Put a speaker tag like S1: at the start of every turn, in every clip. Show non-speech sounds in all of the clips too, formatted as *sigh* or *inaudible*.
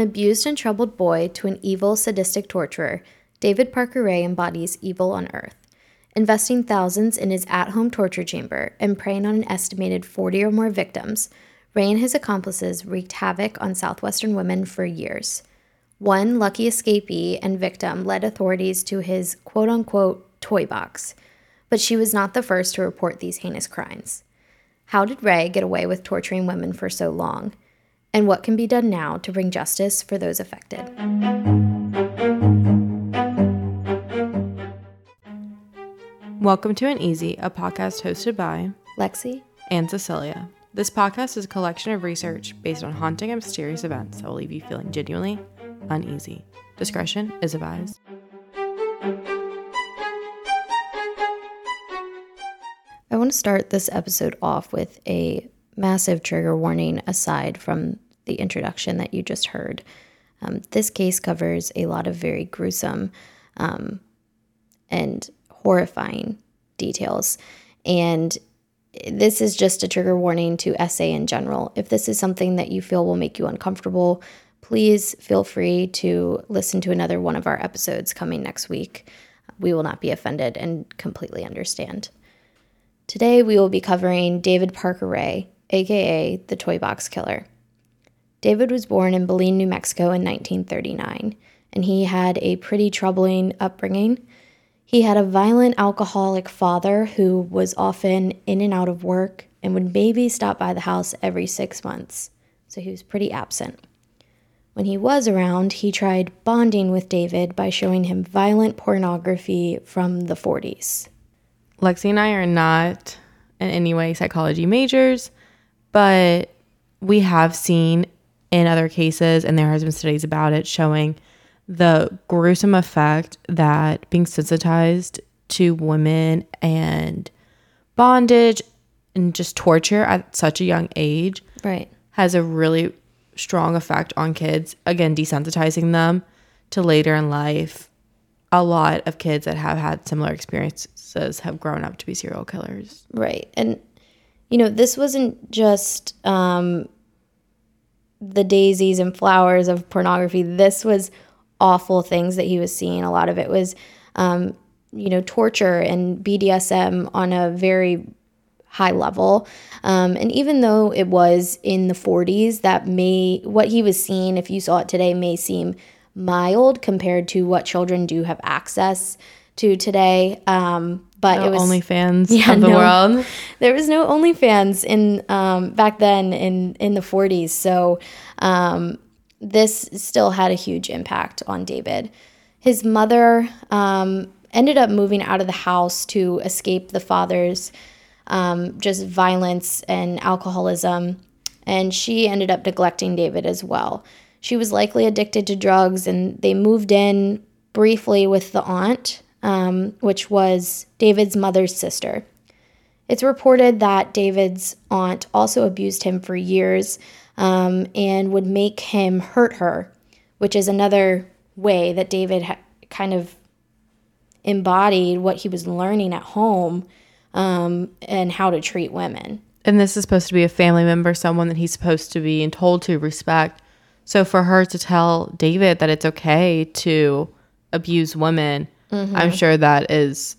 S1: an abused and troubled boy to an evil, sadistic torturer, David Parker Ray embodies evil on earth. Investing thousands in his at home torture chamber and preying on an estimated 40 or more victims, Ray and his accomplices wreaked havoc on Southwestern women for years. One lucky escapee and victim led authorities to his quote unquote toy box, but she was not the first to report these heinous crimes. How did Ray get away with torturing women for so long? And what can be done now to bring justice for those affected?
S2: Welcome to Uneasy, a podcast hosted by
S1: Lexi
S2: and Cecilia. This podcast is a collection of research based on haunting and mysterious events that will leave you feeling genuinely uneasy. Discretion is advised.
S1: I want to start this episode off with a massive trigger warning aside from the introduction that you just heard. Um, this case covers a lot of very gruesome um, and horrifying details. And this is just a trigger warning to SA in general. If this is something that you feel will make you uncomfortable, please feel free to listen to another one of our episodes coming next week. We will not be offended and completely understand. Today, we will be covering David Parker Ray, aka the Toy Box Killer. David was born in Belen, New Mexico in 1939, and he had a pretty troubling upbringing. He had a violent alcoholic father who was often in and out of work and would maybe stop by the house every six months, so he was pretty absent. When he was around, he tried bonding with David by showing him violent pornography from the 40s.
S2: Lexi and I are not in any way psychology majors, but we have seen in other cases, and there has been studies about it showing the gruesome effect that being sensitized to women and bondage and just torture at such a young age
S1: right
S2: has a really strong effect on kids again desensitizing them to later in life a lot of kids that have had similar experiences have grown up to be serial killers.
S1: Right. And, you know, this wasn't just um, the daisies and flowers of pornography. This was awful things that he was seeing. A lot of it was, um, you know, torture and BDSM on a very high level. Um, and even though it was in the 40s, that may, what he was seeing, if you saw it today, may seem mild compared to what children do have access to today. Um, but
S2: no
S1: it was
S2: OnlyFans *laughs* yeah, of the
S1: no,
S2: world.
S1: There was no OnlyFans in um, back then in in the 40s. So um, this still had a huge impact on David. His mother um, ended up moving out of the house to escape the father's um, just violence and alcoholism, and she ended up neglecting David as well. She was likely addicted to drugs, and they moved in briefly with the aunt, um, which was David's mother's sister. It's reported that David's aunt also abused him for years um, and would make him hurt her, which is another way that David ha- kind of embodied what he was learning at home um, and how to treat women.
S2: And this is supposed to be a family member, someone that he's supposed to be and told to respect. So for her to tell David that it's okay to abuse women, mm-hmm. I'm sure that is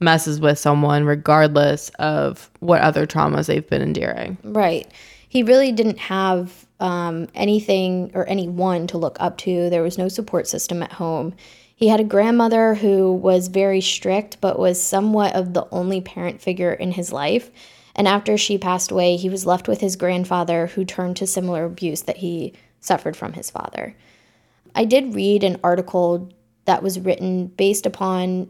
S2: messes with someone regardless of what other traumas they've been enduring.
S1: Right. He really didn't have um, anything or anyone to look up to. There was no support system at home. He had a grandmother who was very strict, but was somewhat of the only parent figure in his life. And after she passed away, he was left with his grandfather, who turned to similar abuse that he suffered from his father. I did read an article that was written based upon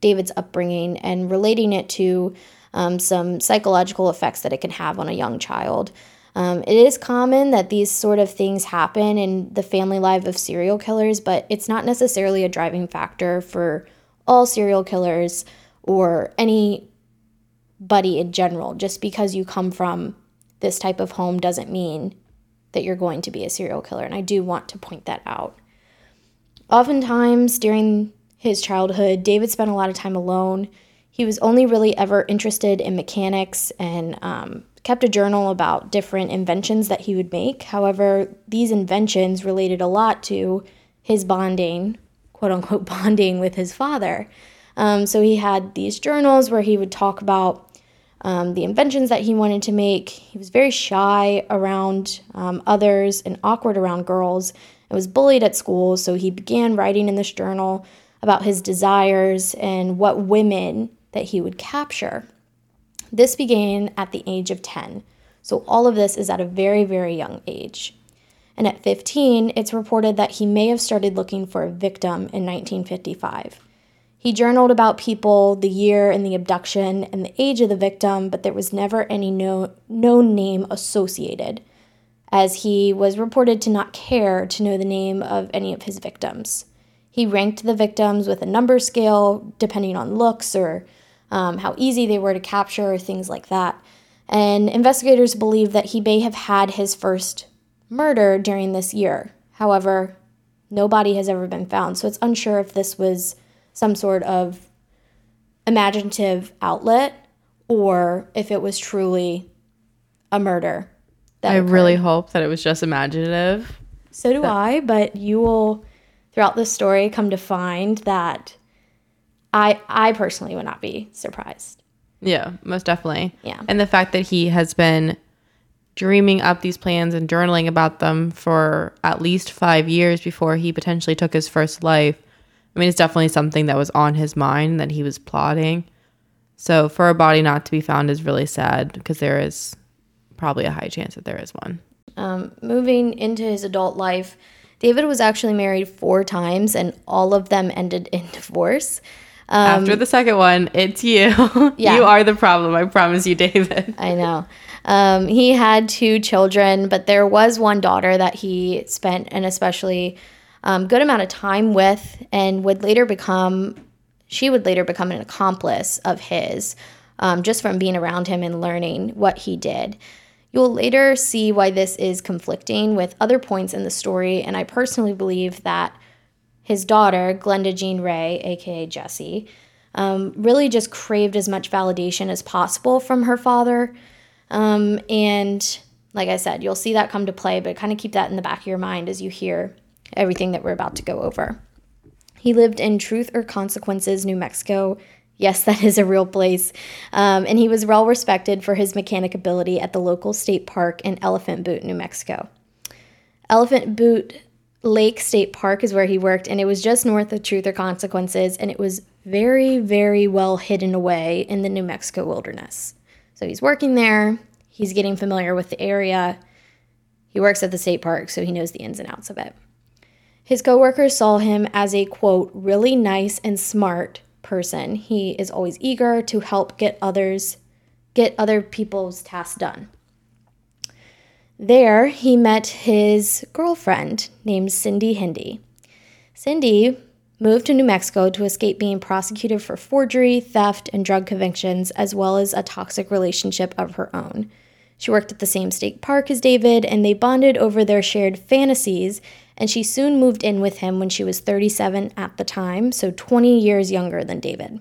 S1: David's upbringing and relating it to um, some psychological effects that it can have on a young child. Um, it is common that these sort of things happen in the family life of serial killers, but it's not necessarily a driving factor for all serial killers or any buddy in general. Just because you come from this type of home doesn't mean that you're going to be a serial killer. And I do want to point that out. Oftentimes during his childhood, David spent a lot of time alone. He was only really ever interested in mechanics and um, kept a journal about different inventions that he would make. However, these inventions related a lot to his bonding, quote unquote, *laughs* bonding with his father. Um, so he had these journals where he would talk about um, the inventions that he wanted to make. He was very shy around um, others and awkward around girls and was bullied at school. So he began writing in this journal about his desires and what women that he would capture. This began at the age of 10. So all of this is at a very, very young age. And at 15, it's reported that he may have started looking for a victim in 1955. He journaled about people, the year and the abduction, and the age of the victim, but there was never any no, known name associated, as he was reported to not care to know the name of any of his victims. He ranked the victims with a number scale, depending on looks or um, how easy they were to capture, or things like that. And investigators believe that he may have had his first murder during this year. However, no body has ever been found, so it's unsure if this was some sort of imaginative outlet or if it was truly a murder.
S2: I occurred. really hope that it was just imaginative.
S1: So do I, but you will throughout the story come to find that I I personally would not be surprised.
S2: Yeah, most definitely.
S1: Yeah.
S2: And the fact that he has been dreaming up these plans and journaling about them for at least 5 years before he potentially took his first life I mean, it's definitely something that was on his mind that he was plotting. So for a body not to be found is really sad because there is probably a high chance that there is one.
S1: Um, moving into his adult life, David was actually married four times, and all of them ended in *laughs* divorce.
S2: Um, After the second one, it's you. *laughs* Yeah. you are the problem. I promise you, David.
S1: I know. Um, he had two children, but there was one daughter that he spent an especially um, good amount of time with and would later become she would later become an accomplice of his um, just from being around him and learning what he did you'll later see why this is conflicting with other points in the story and i personally believe that his daughter glenda jean ray aka jessie um, really just craved as much validation as possible from her father um, and like i said you'll see that come to play but kind of keep that in the back of your mind as you hear everything that we're about to go over. He lived in Truth or Consequences, New Mexico. Yes, that is a real place. Um, and he was well respected for his mechanic ability at the local state park in Elephant Butte, New Mexico. Elephant Butte Lake State Park is where he worked, and it was just north of Truth or Consequences, and it was very, very well hidden away in the New Mexico wilderness. So he's working there, he's getting familiar with the area. He works at the state park, so he knows the ins and outs of it. His coworkers saw him as a quote, really nice and smart person. He is always eager to help get others get other people's tasks done. There, he met his girlfriend named Cindy Hendy. Cindy moved to New Mexico to escape being prosecuted for forgery, theft, and drug convictions, as well as a toxic relationship of her own. She worked at the same state park as David, and they bonded over their shared fantasies and she soon moved in with him when she was 37 at the time, so 20 years younger than David.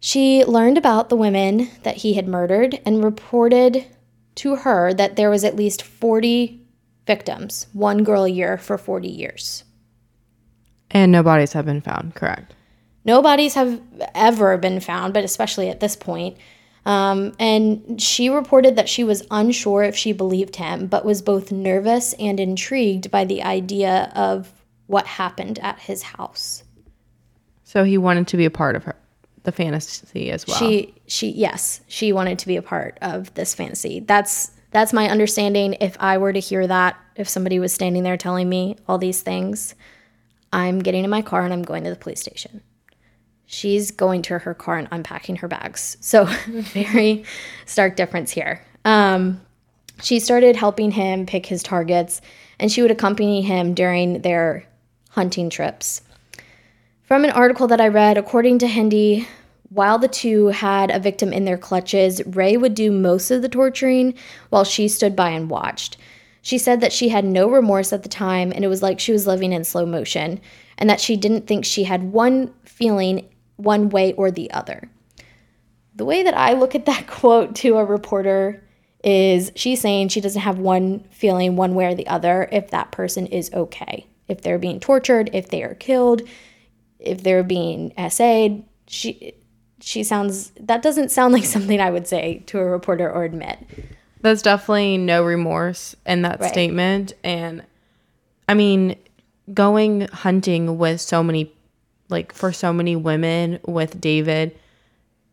S1: She learned about the women that he had murdered and reported to her that there was at least 40 victims, one girl a year for 40 years.
S2: And no bodies have been found, correct?
S1: No bodies have ever been found, but especially at this point. Um, and she reported that she was unsure if she believed him, but was both nervous and intrigued by the idea of what happened at his house.
S2: So he wanted to be a part of her the fantasy as well.
S1: She she yes, she wanted to be a part of this fantasy. That's that's my understanding. If I were to hear that, if somebody was standing there telling me all these things, I'm getting in my car and I'm going to the police station she's going to her car and unpacking her bags. So, *laughs* very stark difference here. Um, she started helping him pick his targets, and she would accompany him during their hunting trips. From an article that I read, according to Hendy, while the two had a victim in their clutches, Ray would do most of the torturing while she stood by and watched. She said that she had no remorse at the time and it was like she was living in slow motion, and that she didn't think she had one feeling one way or the other. The way that I look at that *laughs* quote to a reporter is she's saying she doesn't have one feeling one way or the other if that person is okay. If they're being tortured, if they are killed, if they're being essayed, she she sounds that doesn't sound *laughs* like something I would say to a reporter or admit.
S2: There's definitely no remorse in that right. statement and I mean going hunting with so many like for so many women with David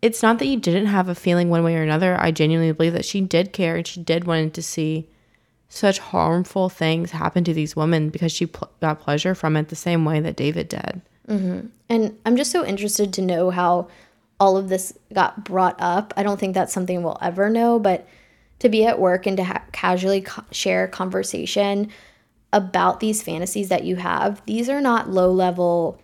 S2: it's not that you didn't have a feeling one way or another. I genuinely believe that she did care and she did want to see such harmful things happen to these women because she pl- got pleasure from it the same way that David did.
S1: Mm-hmm. And I'm just so interested to know how all of this got brought up. I don't think that's something we'll ever know, but to be at work and to ha- casually co- share conversation about these fantasies that you have, these are not low level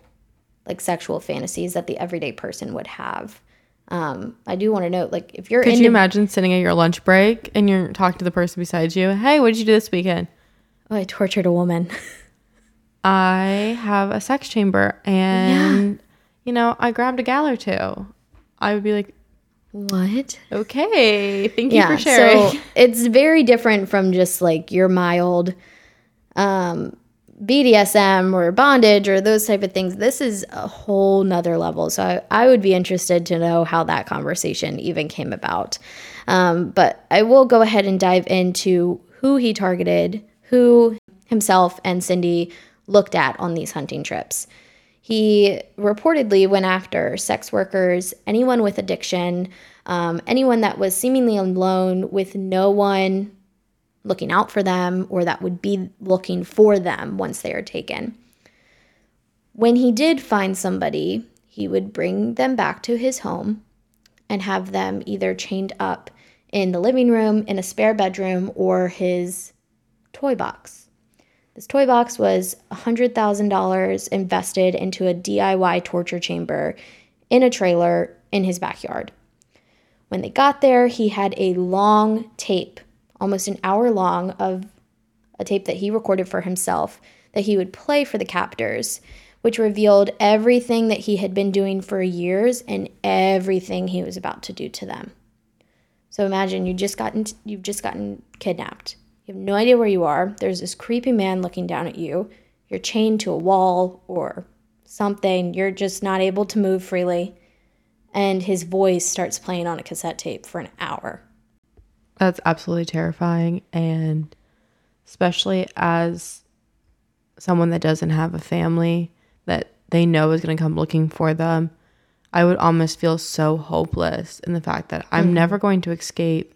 S1: like sexual fantasies that the everyday person would have. Um, I do want to note, like, if you're
S2: could into- you imagine sitting at your lunch break and you're talking to the person beside you? Hey, what did you do this weekend?
S1: Oh, I tortured a woman. *laughs*
S2: I have a sex chamber, and yeah. you know, I grabbed a gal or two. I would be like,
S1: what?
S2: Okay, thank you yeah, for sharing. So
S1: it's very different from just like your mild um, BDSM or bondage or those type of things. This is a whole nother level. So I, I would be interested to know how that conversation even came about. Um, but I will go ahead and dive into who he targeted, who himself and Cindy looked at on these hunting trips. He reportedly went after sex workers, anyone with addiction, um, anyone that was seemingly alone with no one looking out for them or that would be looking for them once they are taken. When he did find somebody, he would bring them back to his home and have them either chained up in the living room, in a spare bedroom, or his toy box. This toy box was $100,000 invested into a DIY torture chamber in a trailer in his backyard. When they got there, he had a long tape almost an hour long of a tape that he recorded for himself that he would play for the captors, which revealed everything that he had been doing for years and everything he was about to do to them. So imagine you just gotten you've just gotten kidnapped. You have no idea where you are. There's this creepy man looking down at you. You're chained to a wall or something. You're just not able to move freely. And his voice starts playing on a cassette tape for an hour.
S2: That's absolutely terrifying. And especially as someone that doesn't have a family that they know is going to come looking for them, I would almost feel so hopeless in the fact that I'm mm-hmm. never going to escape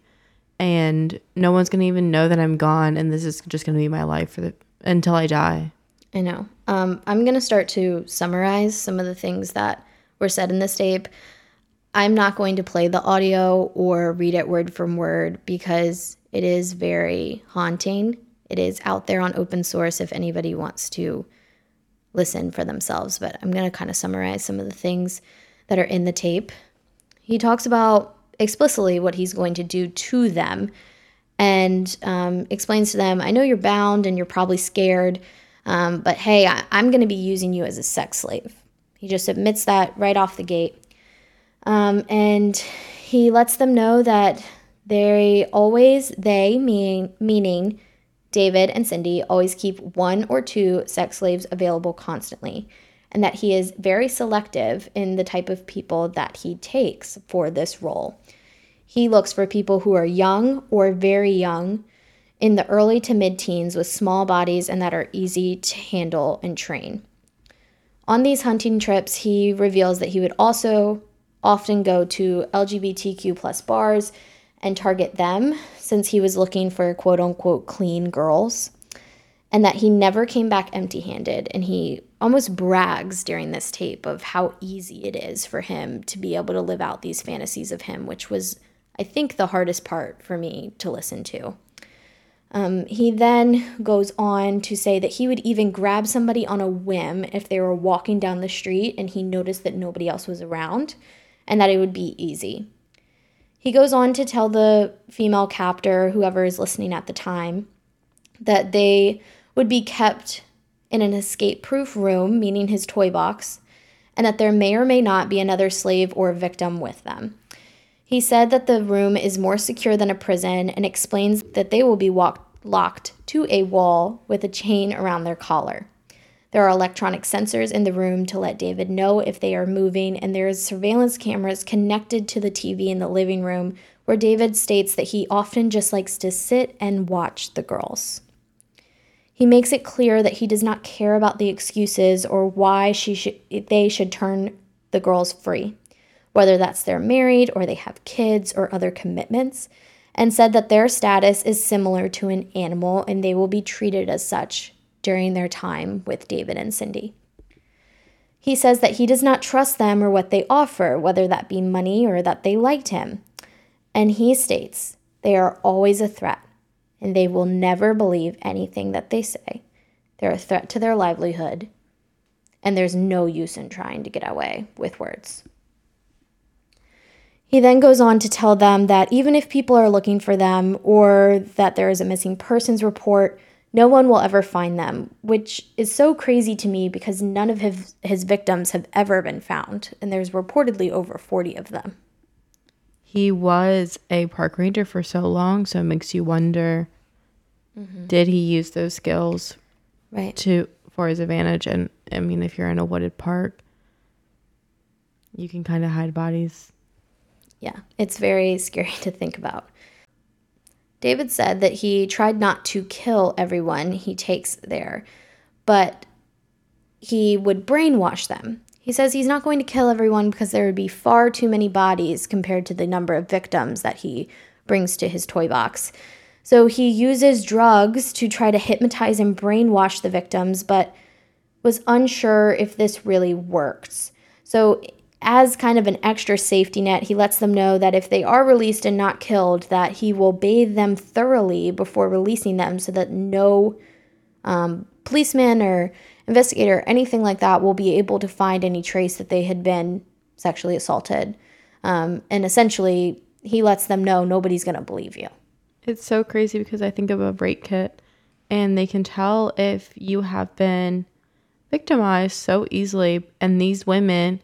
S2: and no one's going to even know that I'm gone and this is just going to be my life for the until I die.
S1: I know. Um, I'm going to start to summarize some of the things that were said in this tape. I'm not going to play the audio or read it word from word because it is very haunting. It is out there on open source if anybody wants to listen for themselves, but I'm going to kind of summarize some of the things that are in the tape. He talks about explicitly what he's going to do to them and um, explains to them, I know you're bound and you're probably scared, um, but hey, I- I'm going to be using you as a sex slave. He just admits that right off the gate. Um, and he lets them know that they always, they, mean, meaning David and Cindy, always keep one or two sex slaves available constantly, and that he is very selective in the type of people that he takes for this role. He looks for people who are young or very young, in the early to mid teens, with small bodies and that are easy to handle and train. On these hunting trips, he reveals that he would also often go to LGBTQ plus bars and target them since he was looking for quote unquote clean girls, and that he never came back empty handed. And he almost brags during this tape of how easy it is for him to be able to live out these fantasies of him, which was, I think, the hardest part for me to listen to. Um, he then goes on to say that he would even grab somebody on a whim if they were walking down the street and he noticed that nobody else was around and that it would be easy. He goes on to tell the female captor, whoever is listening at the time, that they would be kept in an escape proof room, meaning his toy box, and that there may or may not be another slave or victim with them. He said that the room is more secure than a prison and explains that they will be walked, locked to a wall with a chain around their collar. There are electronic sensors in the room to let David know if they are moving, and there is surveillance cameras connected to the TV in the living room where David states that he often just likes to sit and watch the girls. He makes it clear that he does not care about the excuses or why she should, they should turn the girls free, whether that's they're married or they have kids or other commitments, and said that their status is similar to an animal and they will be treated as such during their time with David and Cindy. He says that he does not trust them or what they offer, whether that be money or that they liked him. And he states they are always a threat and they will never believe anything that they say. They're a threat to their livelihood, and there's no use in trying to get away with words. He then goes on to tell them that even if people are looking for them or that there is a missing persons report, no one will ever find them, which is so crazy to me because none of his, his victims have ever been found, and there's reportedly over 40 of them.
S2: He was a park ranger for so long, so it makes you wonder mm-hmm. did he use those skills
S1: right
S2: to for his advantage and I mean if you're in a wooded park you can kind of hide bodies.
S1: Yeah, it's very scary *laughs* to think about. David said that he tried not to kill everyone he takes there, but he would brainwash them. He says he's not going to kill everyone because there would be far too many bodies compared to the number of victims that he brings to his toy box. So he uses drugs to try to hypnotize and brainwash the victims, but was unsure if this really works. So as kind of an extra safety net, he lets them know that if they are released and not killed, that he will bathe them thoroughly before releasing them so that no um, policeman or investigator or anything like that will be able to find any trace that they had been sexually assaulted. Um, and essentially, he lets them know nobody's going to believe you.
S2: It's so crazy because I think of a rape kit and they can tell if you have been victimized so easily. And these women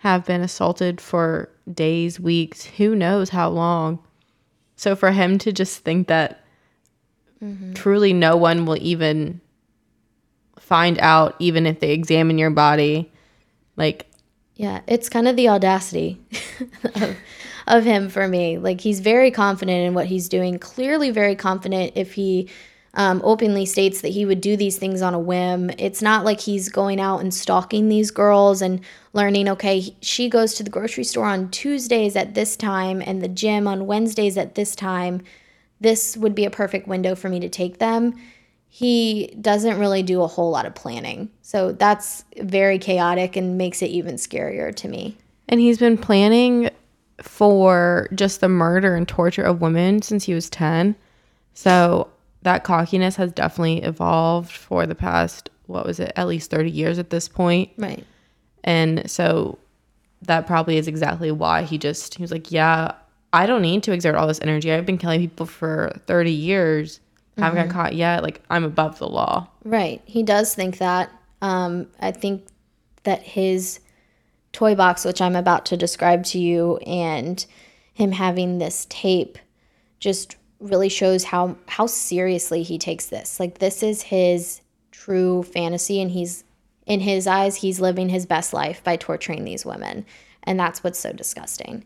S2: have been assaulted for days, weeks, who knows how long. So for him to just think that mm-hmm. truly no one will even find out, even if they examine your body, like.
S1: Yeah, it's kind of the audacity *laughs* of, of him for me. Like he's very confident in what he's doing, clearly very confident if he um, openly states that he would do these things on a whim. It's not like he's going out and stalking these girls and learning, okay, she goes to the grocery store on Tuesdays at this time and the gym on Wednesdays at this time. This would be a perfect window for me to take them. He doesn't really do a whole lot of planning. So that's very chaotic and makes it even scarier to me.
S2: And he's been planning for just the murder and torture of women since he was 10. So that cockiness has definitely evolved for the past what was it at least 30 years at this point
S1: right
S2: and so that probably is exactly why he just he was like yeah i don't need to exert all this energy i've been killing people for 30 years mm-hmm. haven't got mm-hmm. caught yet like i'm above the law
S1: right he does think that um, i think that his toy box which i'm about to describe to you and him having this tape just really shows how how seriously he takes this. Like this is his true fantasy and he's in his eyes he's living his best life by torturing these women. And that's what's so disgusting.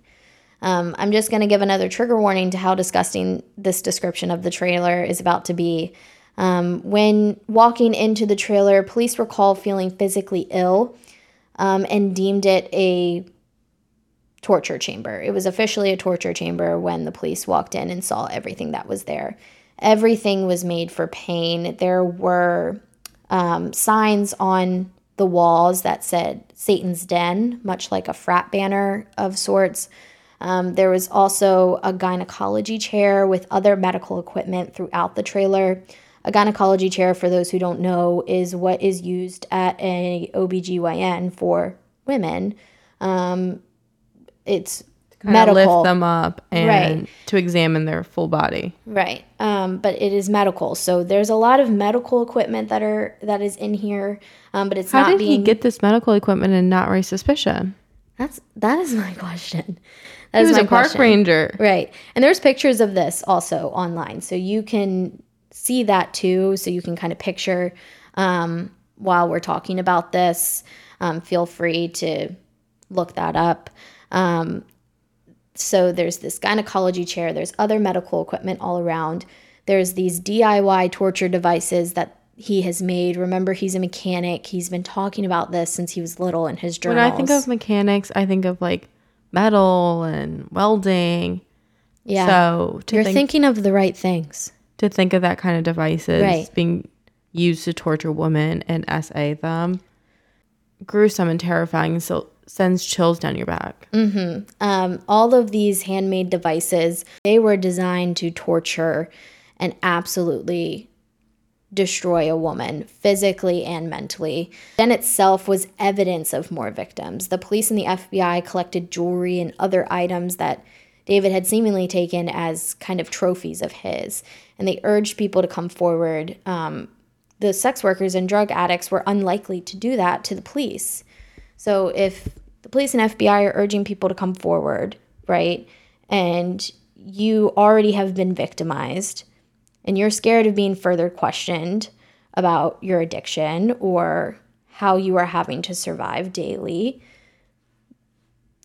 S1: Um, I'm just going to give another trigger warning to how disgusting this description of the trailer is about to be. Um, when walking into the trailer, police recall feeling physically ill um, and deemed it a torture chamber. It was officially a torture chamber when the police walked in and saw everything that was there. Everything was made for pain. There were um, signs on the walls that said Satan's Den, much like a frat banner of sorts. Um, there was also a gynecology chair with other medical equipment throughout the trailer. A gynecology chair, for those who don't know, is what is used at a OBGYN for women. Um, it's medical.
S2: lift them up and right. to examine their full body.
S1: Right. Um, but it is medical. So there's a lot of medical equipment that are that is in here, um, but it's
S2: How
S1: not
S2: did
S1: being.
S2: he get this medical equipment and not raise suspicion?
S1: that's that is my *laughs* question. That
S2: He
S1: is
S2: was
S1: my
S2: a park
S1: question.
S2: ranger.
S1: Right. And there's pictures of this also online. So you can see that too. So you can kind of picture um, while we're talking about this. Um, feel free to look that up. Um, so there's this gynecology chair, there's other medical equipment all around. There's these DIY torture devices that he has made. Remember, he's a mechanic. He's been talking about this since he was little in his journals. When.
S2: I think of mechanics, I think of like metal and welding.
S1: yeah,
S2: So to
S1: you're
S2: think
S1: thinking of the right things.
S2: to think of that kind of devices
S1: Right.
S2: being used to torture women and SA them, gruesome and terrifying. So sends chills down your back.
S1: um, all of these handmade devices they were designed to torture and absolutely destroy a woman physically and mentally. Then itself was evidence of more victims. The police and the fbi collected jewelry and other items that david had seemingly taken as kind of trophies of his. And they urged people to come forward. Um, the sex workers and drug addicts were unlikely to do that to the police so if the police and FBI are urging people to come forward, right, and you already have been victimized and you're scared of being further questioned about your addiction or how you are having to survive daily,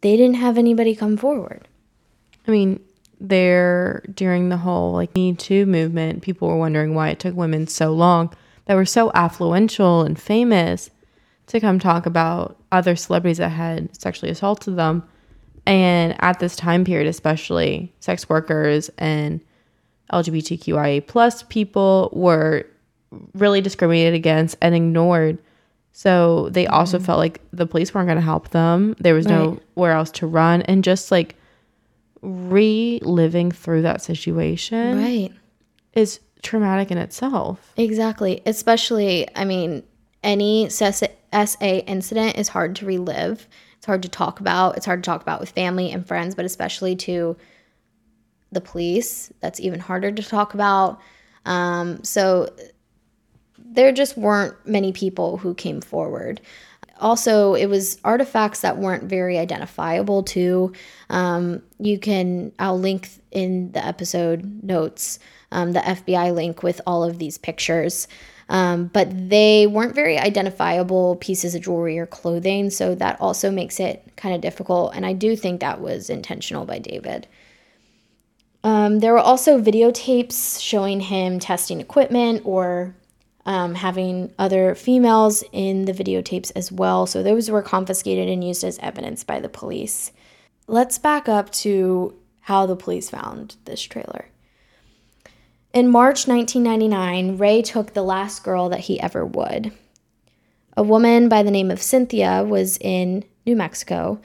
S1: they didn't have anybody come forward.
S2: I mean, there during the whole like Me Too movement, people were wondering why it took women so long that were so affluential and famous to come talk about other celebrities that had sexually assaulted them. And at this time period, especially sex workers and LGBTQIA plus people were really discriminated against and ignored. So they also mm-hmm. felt like the police weren't going to help them. There was
S1: Right.
S2: nowhere else to run. And just like reliving through that situation
S1: Right.
S2: is traumatic in itself.
S1: Exactly. Especially, I mean, any SA incident is hard to relive. It's hard to talk about. It's hard to talk about with family and friends, but especially to the police. That's even harder to talk about. Um, so there just weren't many people who came forward. Also, it was artifacts that weren't very identifiable to. Um, you can, I'll link in the episode notes um, the FBI link with all of these pictures. Um, but they weren't very identifiable pieces of jewelry or clothing, so that also makes it kind of difficult. And I do think that was intentional by David. Um, there were also videotapes showing him testing equipment or um, having other females in the videotapes as well. So those were confiscated and used as evidence by the police. Let's back up to how the police found this trailer. In March 1999, Ray took the last girl that he ever would. A woman by the name of Cynthia was in New Mexico,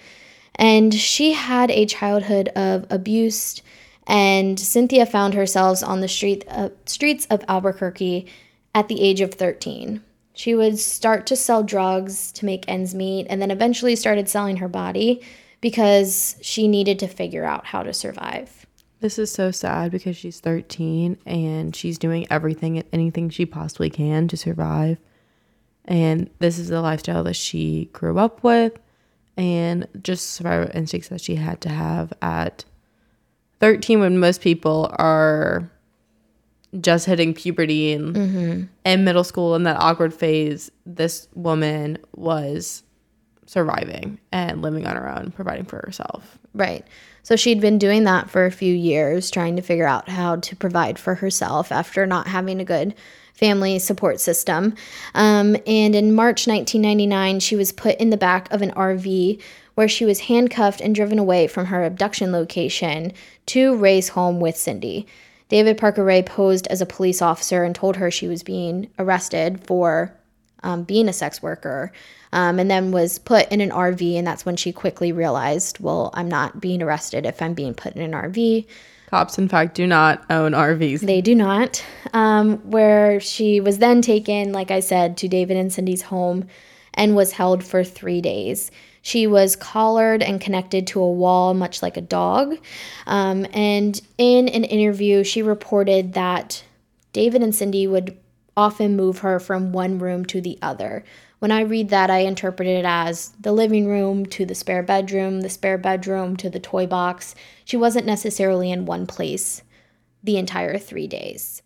S1: and she had a childhood of abuse. And Cynthia found herself on the street uh, streets of Albuquerque at the age of 13. She would start to sell drugs to make ends meet, and then eventually started selling her body because she needed to figure out how to survive.
S2: This is so sad because she's 13 and she's doing everything and anything she possibly can to survive. And this is the lifestyle that she grew up with and just survival instincts that she had to have at 13 when most people are just hitting puberty and mm-hmm. in middle school in that awkward phase this woman was surviving and living on her own providing for herself
S1: Right. So she'd been doing that for a few years, trying to figure out how to provide for herself after not having a good family support system. Um, and in March 1999, she was put in the back of an RV where she was handcuffed and driven away from her abduction location to Ray's home with Cindy. David Parker Ray posed as a police officer and told her she was being arrested for um, being a sex worker, um, and then was put in an RV. And that's when she quickly realized, well, I'm not being arrested if I'm being put in an RV.
S2: cops in fact do not own rvs
S1: They do not. Um, where she was then taken, like I said, to David and Cindy's home and was held for three days. She was collared and connected to a wall, much like a dog. Um, and in an interview, she reported that David and Cindy would often move her from one room to the other. When I read that, I interpret it as the living room to the spare bedroom, the spare bedroom to the toy box. She wasn't necessarily in one place the entire three days.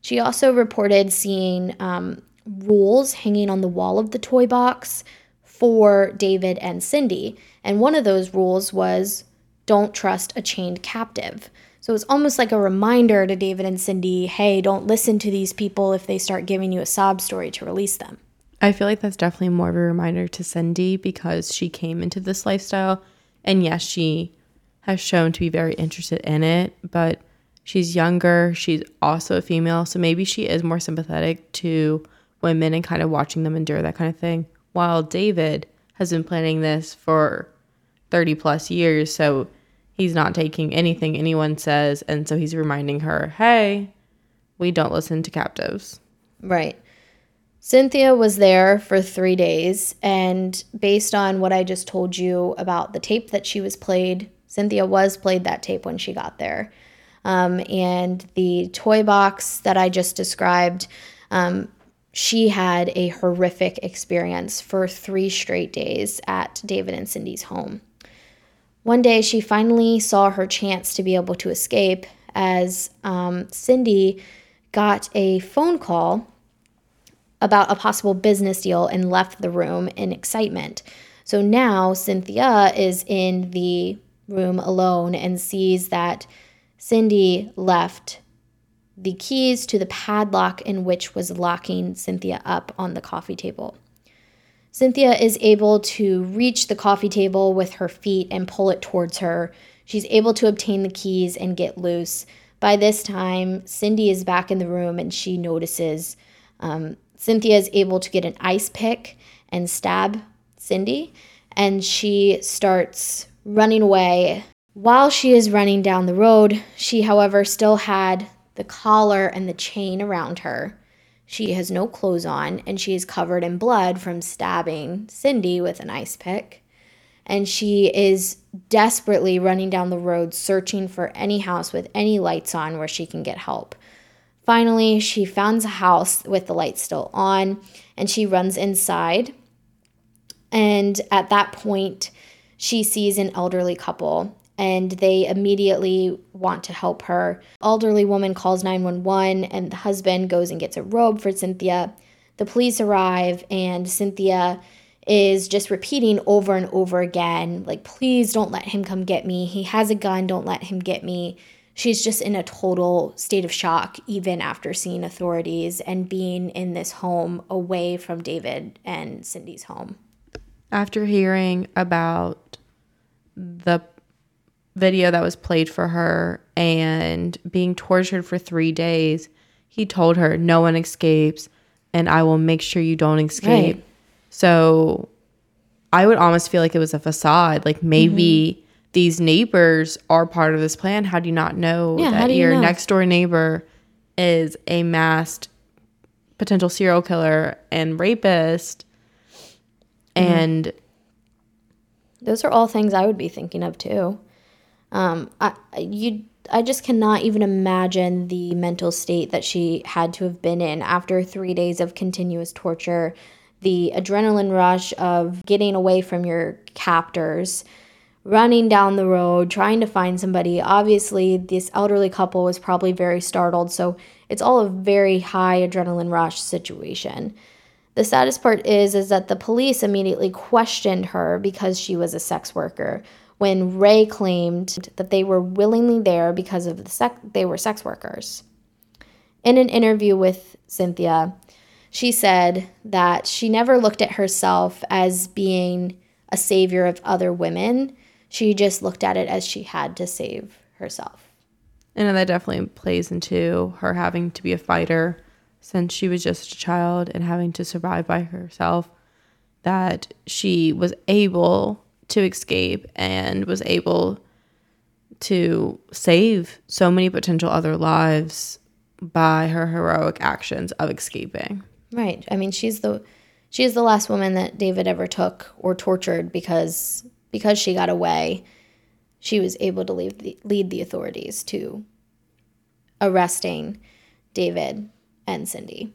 S1: She also reported seeing um, rules hanging on the wall of the toy box for David and Cindy. And one of those rules was don't trust a chained captive. So it's almost like a reminder to David and Cindy hey, don't listen to these people if they start giving you a sob story to release them.
S2: I feel like that's definitely more of a reminder to Cindy because she came into this lifestyle. And yes, she has shown to be very interested in it, but she's younger. She's also a female. So maybe she is more sympathetic to women and kind of watching them endure that kind of thing while David has been planning this for 30 plus years. So he's not taking anything anyone says. And so he's reminding her, hey, we don't listen to captives.
S1: Right. Cynthia was there for three days. And based on what I just told you about the tape that she was played, Cynthia was played that tape when she got there. Um, and the toy box that I just described, um, she had a horrific experience for three straight days at David and Cindy's home. One day, she finally saw her chance to be able to escape as um, Cindy got a phone call about a possible business deal and left the room in excitement. So now Cynthia is in the room alone and sees that Cindy left the keys to the padlock in which was locking Cynthia up on the coffee table. Cynthia is able to reach the coffee table with her feet and pull it towards her. She's able to obtain the keys and get loose. By this time, Cindy is back in the room and she notices um, Cynthia is able to get an ice pick and stab Cindy, and she starts running away. While she is running down the road, she, however, still had the collar and the chain around her. She has no clothes on and she is covered in blood from stabbing Cindy with an ice pick. And she is desperately running down the road searching for any house with any lights on where she can get help. Finally, she finds a house with the lights still on and she runs inside. And at that point, she sees an elderly couple and they immediately want to help her. Elderly woman calls 911 and the husband goes and gets a robe for Cynthia. The police arrive and Cynthia is just repeating over and over again like please don't let him come get me. He has a gun, don't let him get me. She's just in a total state of shock even after seeing authorities and being in this home away from David and Cindy's home.
S2: After hearing about the video that was played for her and being tortured for three days, he told her, No one escapes, and I will make sure you don't escape. Right. So I would almost feel like it was a facade. Like maybe mm-hmm. These neighbors are part of this plan. How do you not know yeah, that your know? next door neighbor is a masked potential serial killer and rapist? Mm-hmm. And
S1: those are all things I would be thinking of too. Um, I you I just cannot even imagine the mental state that she had to have been in after three days of continuous torture, the adrenaline rush of getting away from your captors, running down the road, trying to find somebody. Obviously, this elderly couple was probably very startled, so it's all a very high adrenaline rush situation. The saddest part is is that the police immediately questioned her because she was a sex worker when Ray claimed that they were willingly there because of the sex they were sex workers. In an interview with Cynthia, she said that she never looked at herself as being a savior of other women. She just looked at it as she had to save herself.
S2: And that definitely plays into her having to be a fighter since she was just a child and having to survive by herself. That she was able to escape and was able to save so many potential other lives by her heroic actions of escaping.
S1: Right. I mean, she's the She is the last woman that David ever took or tortured because because she got away. She was able to lead the, lead the authorities to arresting David and Cindy.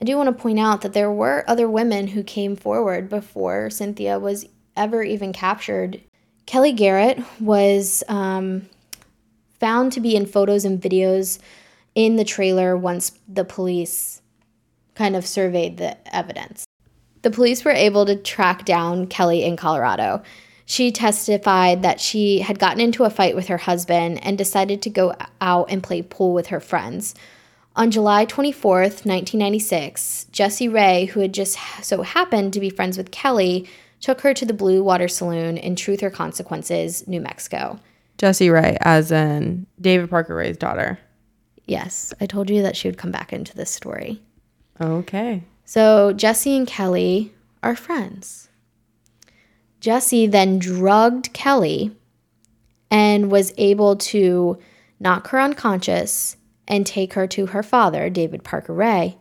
S1: I do want to point out that there were other women who came forward before Cynthia was ever even captured. Kelly Garrett was um, found to be in photos and videos in the trailer once the police kind of surveyed the evidence. The police were able to track down Kelly in Colorado. She testified that she had gotten into a fight with her husband and decided to go out and play pool with her friends. On July 24th, 1996, Jessie Ray, who had just so happened to be friends with Kelly, took her to the Blue Water Saloon in Truth or Consequences, New Mexico.
S2: Jesse Ray, as in David Parker Ray's daughter.
S1: Yes, I told you that she would come back into this story.
S2: Okay.
S1: So Jesse and Kelly are friends. Jesse then drugged Kelly and was able to knock her unconscious and take her to her father, David Parker Ray,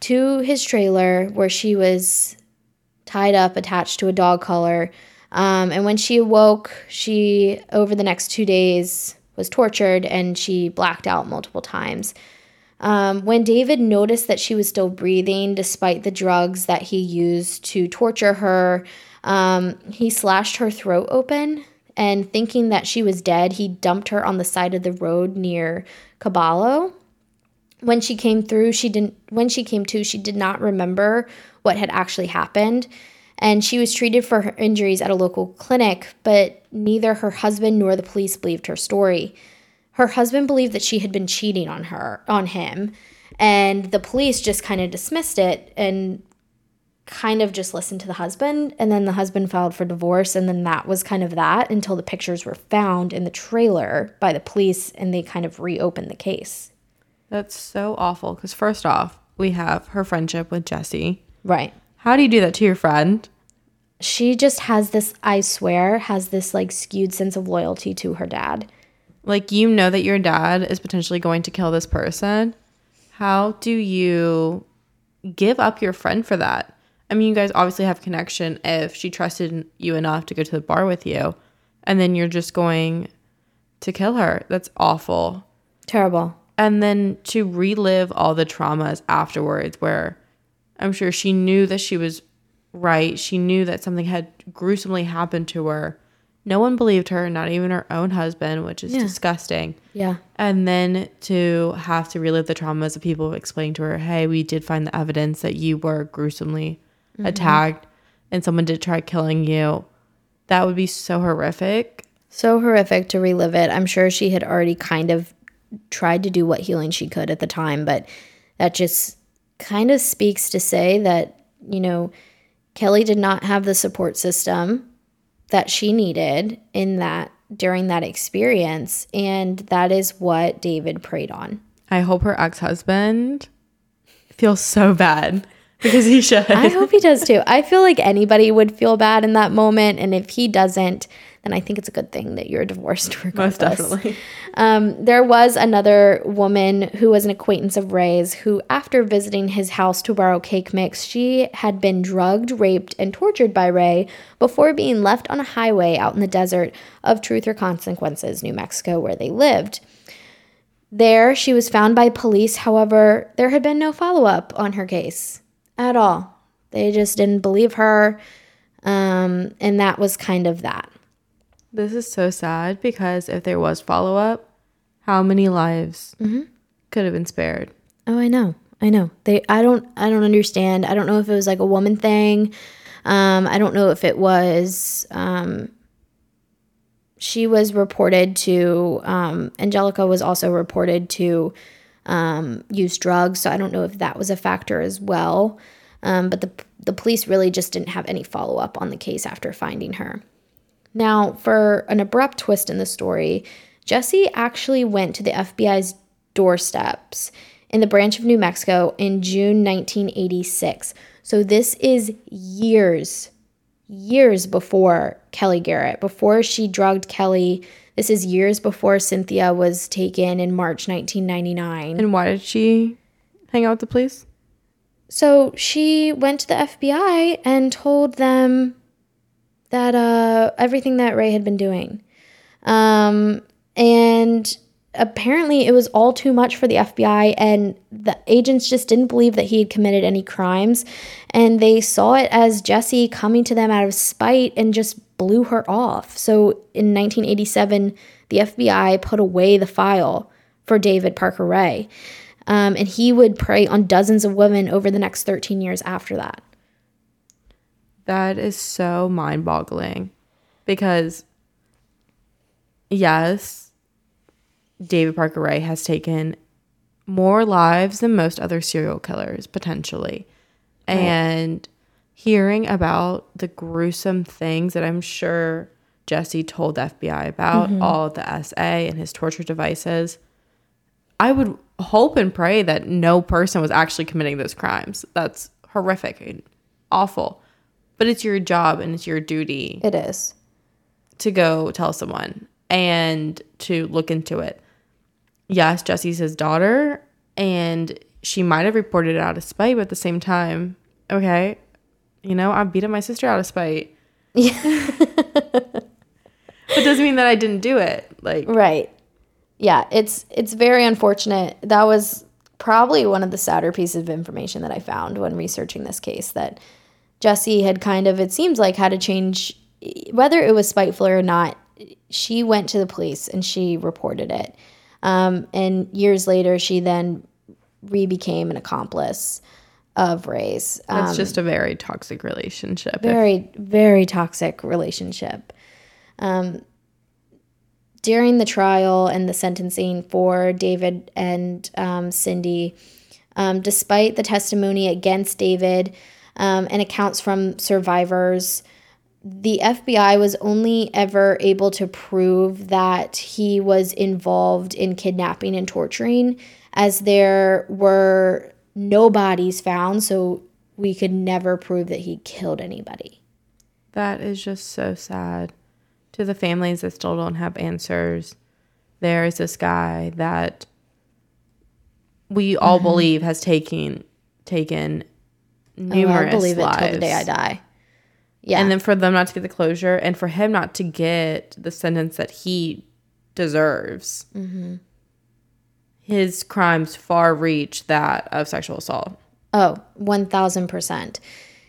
S1: to his trailer where she was tied up, attached to a dog collar. Um, and when she awoke, she, over the next two days, was tortured and she blacked out multiple times. Um, when David noticed that she was still breathing despite the drugs that he used to torture her, um, he slashed her throat open. And thinking that she was dead, he dumped her on the side of the road near Caballo. When she came through, she didn't. When she came to, she did not remember what had actually happened, and she was treated for her injuries at a local clinic. But neither her husband nor the police believed her story. Her husband believed that she had been cheating on her, on him, and the police just kind of dismissed it and kind of just listened to the husband. And then the husband filed for divorce, and then that was kind of that until the pictures were found in the trailer by the police and they kind of reopened the case.
S2: That's so awful. Because, first off, we have her friendship with jesse
S1: Right.
S2: How do you do that to your friend?
S1: She just has this, I swear, has this like skewed sense of loyalty to her dad.
S2: Like, you know that your dad is potentially going to kill this person. How do you give up your friend for that? I mean, you guys obviously have connection if she trusted you enough to go to the bar with you, and then you're just going to kill her. That's awful.
S1: Terrible.
S2: And then to relive all the traumas afterwards, where I'm sure she knew that she was right. She knew that something had gruesomely happened to her. No one believed her, not even her own husband, which is
S1: Yeah.
S2: disgusting.
S1: Yeah.
S2: And then to have to relive the traumas of people explaining to her, hey, we did find the evidence that you were gruesomely mm-hmm. attacked and someone did try killing you. That would be so horrific.
S1: So horrific to relive it. I'm sure she had already kind of tried to do what healing she could at the time, but that just kind of speaks to say that, you know, Kelly did not have the support system that she needed in that during that experience. And that is what David preyed on.
S2: I hope her ex husband feels so bad *laughs* because he should.
S1: I hope he does too. I feel like anybody would feel bad in that moment. And if he doesn't, then I think it's a good thing that you're divorced *laughs* regardless.
S2: Most definitely.
S1: Um, there was another woman who was an acquaintance of Ray's who, after visiting his house to borrow cake mix, she had been drugged, raped, and tortured by Ray before being left on a highway out in the desert of Truth or Consequences, New Mexico, where they lived. There, she was found by police. However, there had been no follow up on her case at all. They just didn't believe her. Um, and that was kind of that.
S2: This is so sad because if there was follow up, how many lives could have been spared?
S1: Oh, I know. I know. They I don't I don't understand. I don't know if it was like a woman thing. Um I don't know if it was um she was reported to um Angelica was also reported to um use drugs, so I don't know if that was a factor as well. Um but the the police really just didn't have any follow up on the case after finding her. Now, for an abrupt twist in the story, Jesse actually went to the FBI's doorsteps in the branch of New Mexico in June 1986. So this is years, years before Kelly Garrett, before she drugged Kelly. This is years before Cynthia was taken in March 1999.
S2: And why did she hang out with the police?
S1: So she went to the FBI and told them that uh, everything that Ray had been doing. Um, and apparently it was all too much for the FBI, and the agents just didn't believe that he had committed any crimes. And they saw it as Jesse coming to them out of spite and just blew her off. So in 1987, the FBI put away the file for David Parker Ray. Um, and he would prey on dozens of women over the next 13 years after that.
S2: That is so mind boggling because, yes, David Parker Ray has taken more lives than most other serial killers, potentially. Right. And hearing about the gruesome things that I'm sure Jesse told the FBI about, mm-hmm. all the SA and his torture devices, I would hope and pray that no person was actually committing those crimes. That's horrific and awful. But it's your job and it's your duty.
S1: It is.
S2: To go tell someone and to look into it. Yes, Jesse's his daughter, and she might have reported it out of spite, but at the same time, okay, you know, I beat up my sister out of spite. Yeah. *laughs* it doesn't mean that I didn't do it. Like
S1: Right yeah, it's it's very unfortunate. That was probably one of the sadder pieces of information that I found when researching this case that Jesse had kind of it seems like had to change whether it was spiteful or not. She went to the police and she reported it. Um, and years later, she then re became an accomplice of Ray's.
S2: Um, it's just a very toxic relationship.
S1: Very, if- very toxic relationship. Um, during the trial and the sentencing for David and um, Cindy, um, despite the testimony against David um, and accounts from survivors, the FBI was only ever able to prove that he was involved in kidnapping and torturing, as there were no bodies found, so we could never prove that he killed anybody.
S2: That is just so sad to the families that still don't have answers. There is this guy that we all mm-hmm. believe has taken taken numerous oh, I believe lives. it till
S1: the day I die.
S2: Yeah. And then for them not to get the closure and for him not to get the sentence that he deserves. Mm-hmm. His crimes far reach that of sexual assault.
S1: Oh, 1000%.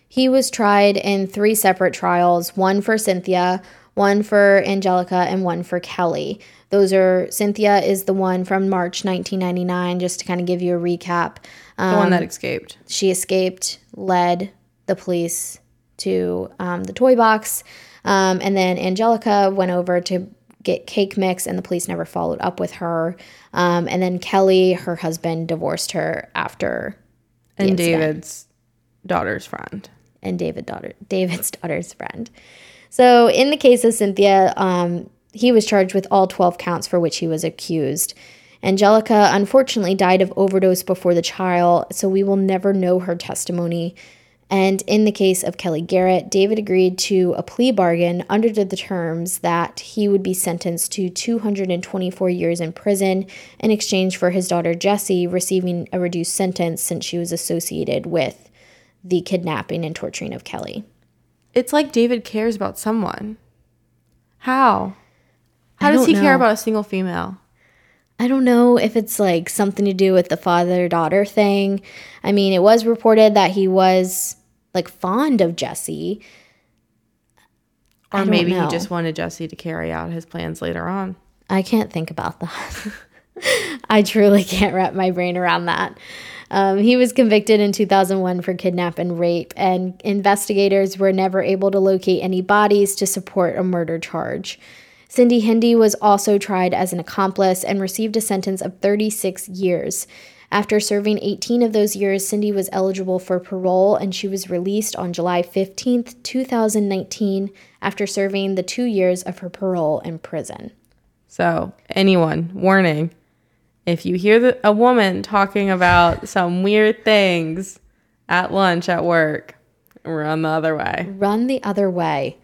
S1: He was tried in three separate trials one for Cynthia, one for Angelica and one for Kelly. Those are Cynthia is the one from March 1999, just to kind of give you a recap.
S2: Um, the one that um, escaped.
S1: She escaped, led the police to um, the toy box. Um, and then Angelica went over to get cake mix, and the police never followed up with her. Um, and then Kelly, her husband, divorced her after.
S2: and David's daughter's friend.
S1: And David daughter David's *laughs* daughter's friend. So, in the case of Cynthia, um, he was charged with all 12 counts for which he was accused. Angelica unfortunately died of overdose before the trial, so we will never know her testimony. And in the case of Kelly Garrett, David agreed to a plea bargain under the terms that he would be sentenced to 224 years in prison in exchange for his daughter Jessie receiving a reduced sentence since she was associated with the kidnapping and torturing of Kelly.
S2: It's like David cares about someone. How? How does he know. care about a single female?
S1: I don't know if it's like something to do with the father daughter thing. I mean, it was reported that he was like fond of Jesse.
S2: Or maybe know. he just wanted Jesse to carry out his plans later on.
S1: I can't think about that. *laughs* I truly can't wrap my brain around that. Um, he was convicted in 2001 for kidnap and rape, and investigators were never able to locate any bodies to support a murder charge. Cindy Hendy was also tried as an accomplice and received a sentence of 36 years. After serving 18 of those years, Cindy was eligible for parole and she was released on July 15, 2019, after serving the two years of her parole in prison.
S2: So, anyone, warning if you hear the, a woman talking about some weird things at lunch at work, run the other way.
S1: Run the other way.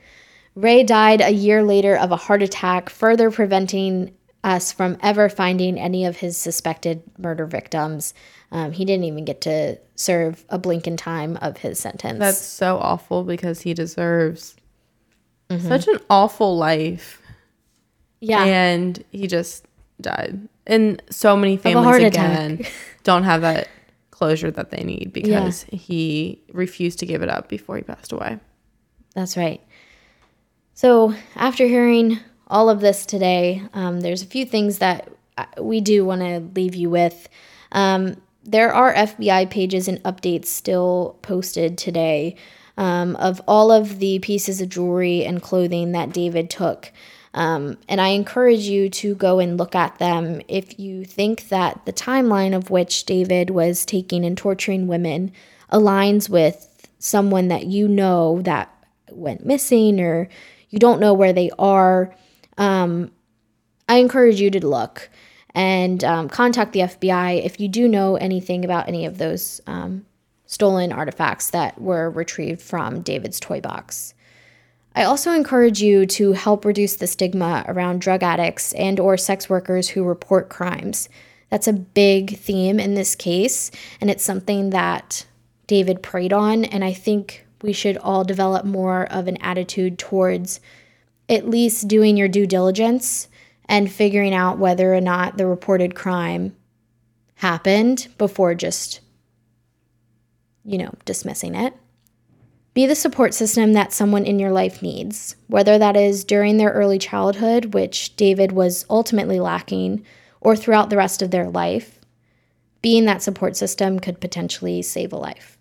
S1: Ray died a year later of a heart attack, further preventing us from ever finding any of his suspected murder victims. Um, he didn't even get to serve a blink in time of his sentence.
S2: That's so awful because he deserves mm-hmm. such an awful life.
S1: Yeah.
S2: And he just died. And so many families again *laughs* don't have that closure that they need because yeah. he refused to give it up before he passed away.
S1: That's right. So, after hearing all of this today, um, there's a few things that we do want to leave you with. Um, there are FBI pages and updates still posted today um, of all of the pieces of jewelry and clothing that David took. Um, and I encourage you to go and look at them if you think that the timeline of which David was taking and torturing women aligns with someone that you know that went missing or you don't know where they are. Um, I encourage you to look and um, contact the FBI if you do know anything about any of those um, stolen artifacts that were retrieved from David's toy box. I also encourage you to help reduce the stigma around drug addicts and or sex workers who report crimes. That's a big theme in this case and it's something that David preyed on and I think we should all develop more of an attitude towards at least doing your due diligence and figuring out whether or not the reported crime happened before just you know, dismissing it. Be the support system that someone in your life needs, whether that is during their early childhood, which David was ultimately lacking, or throughout the rest of their life. Being that support system could potentially save a life.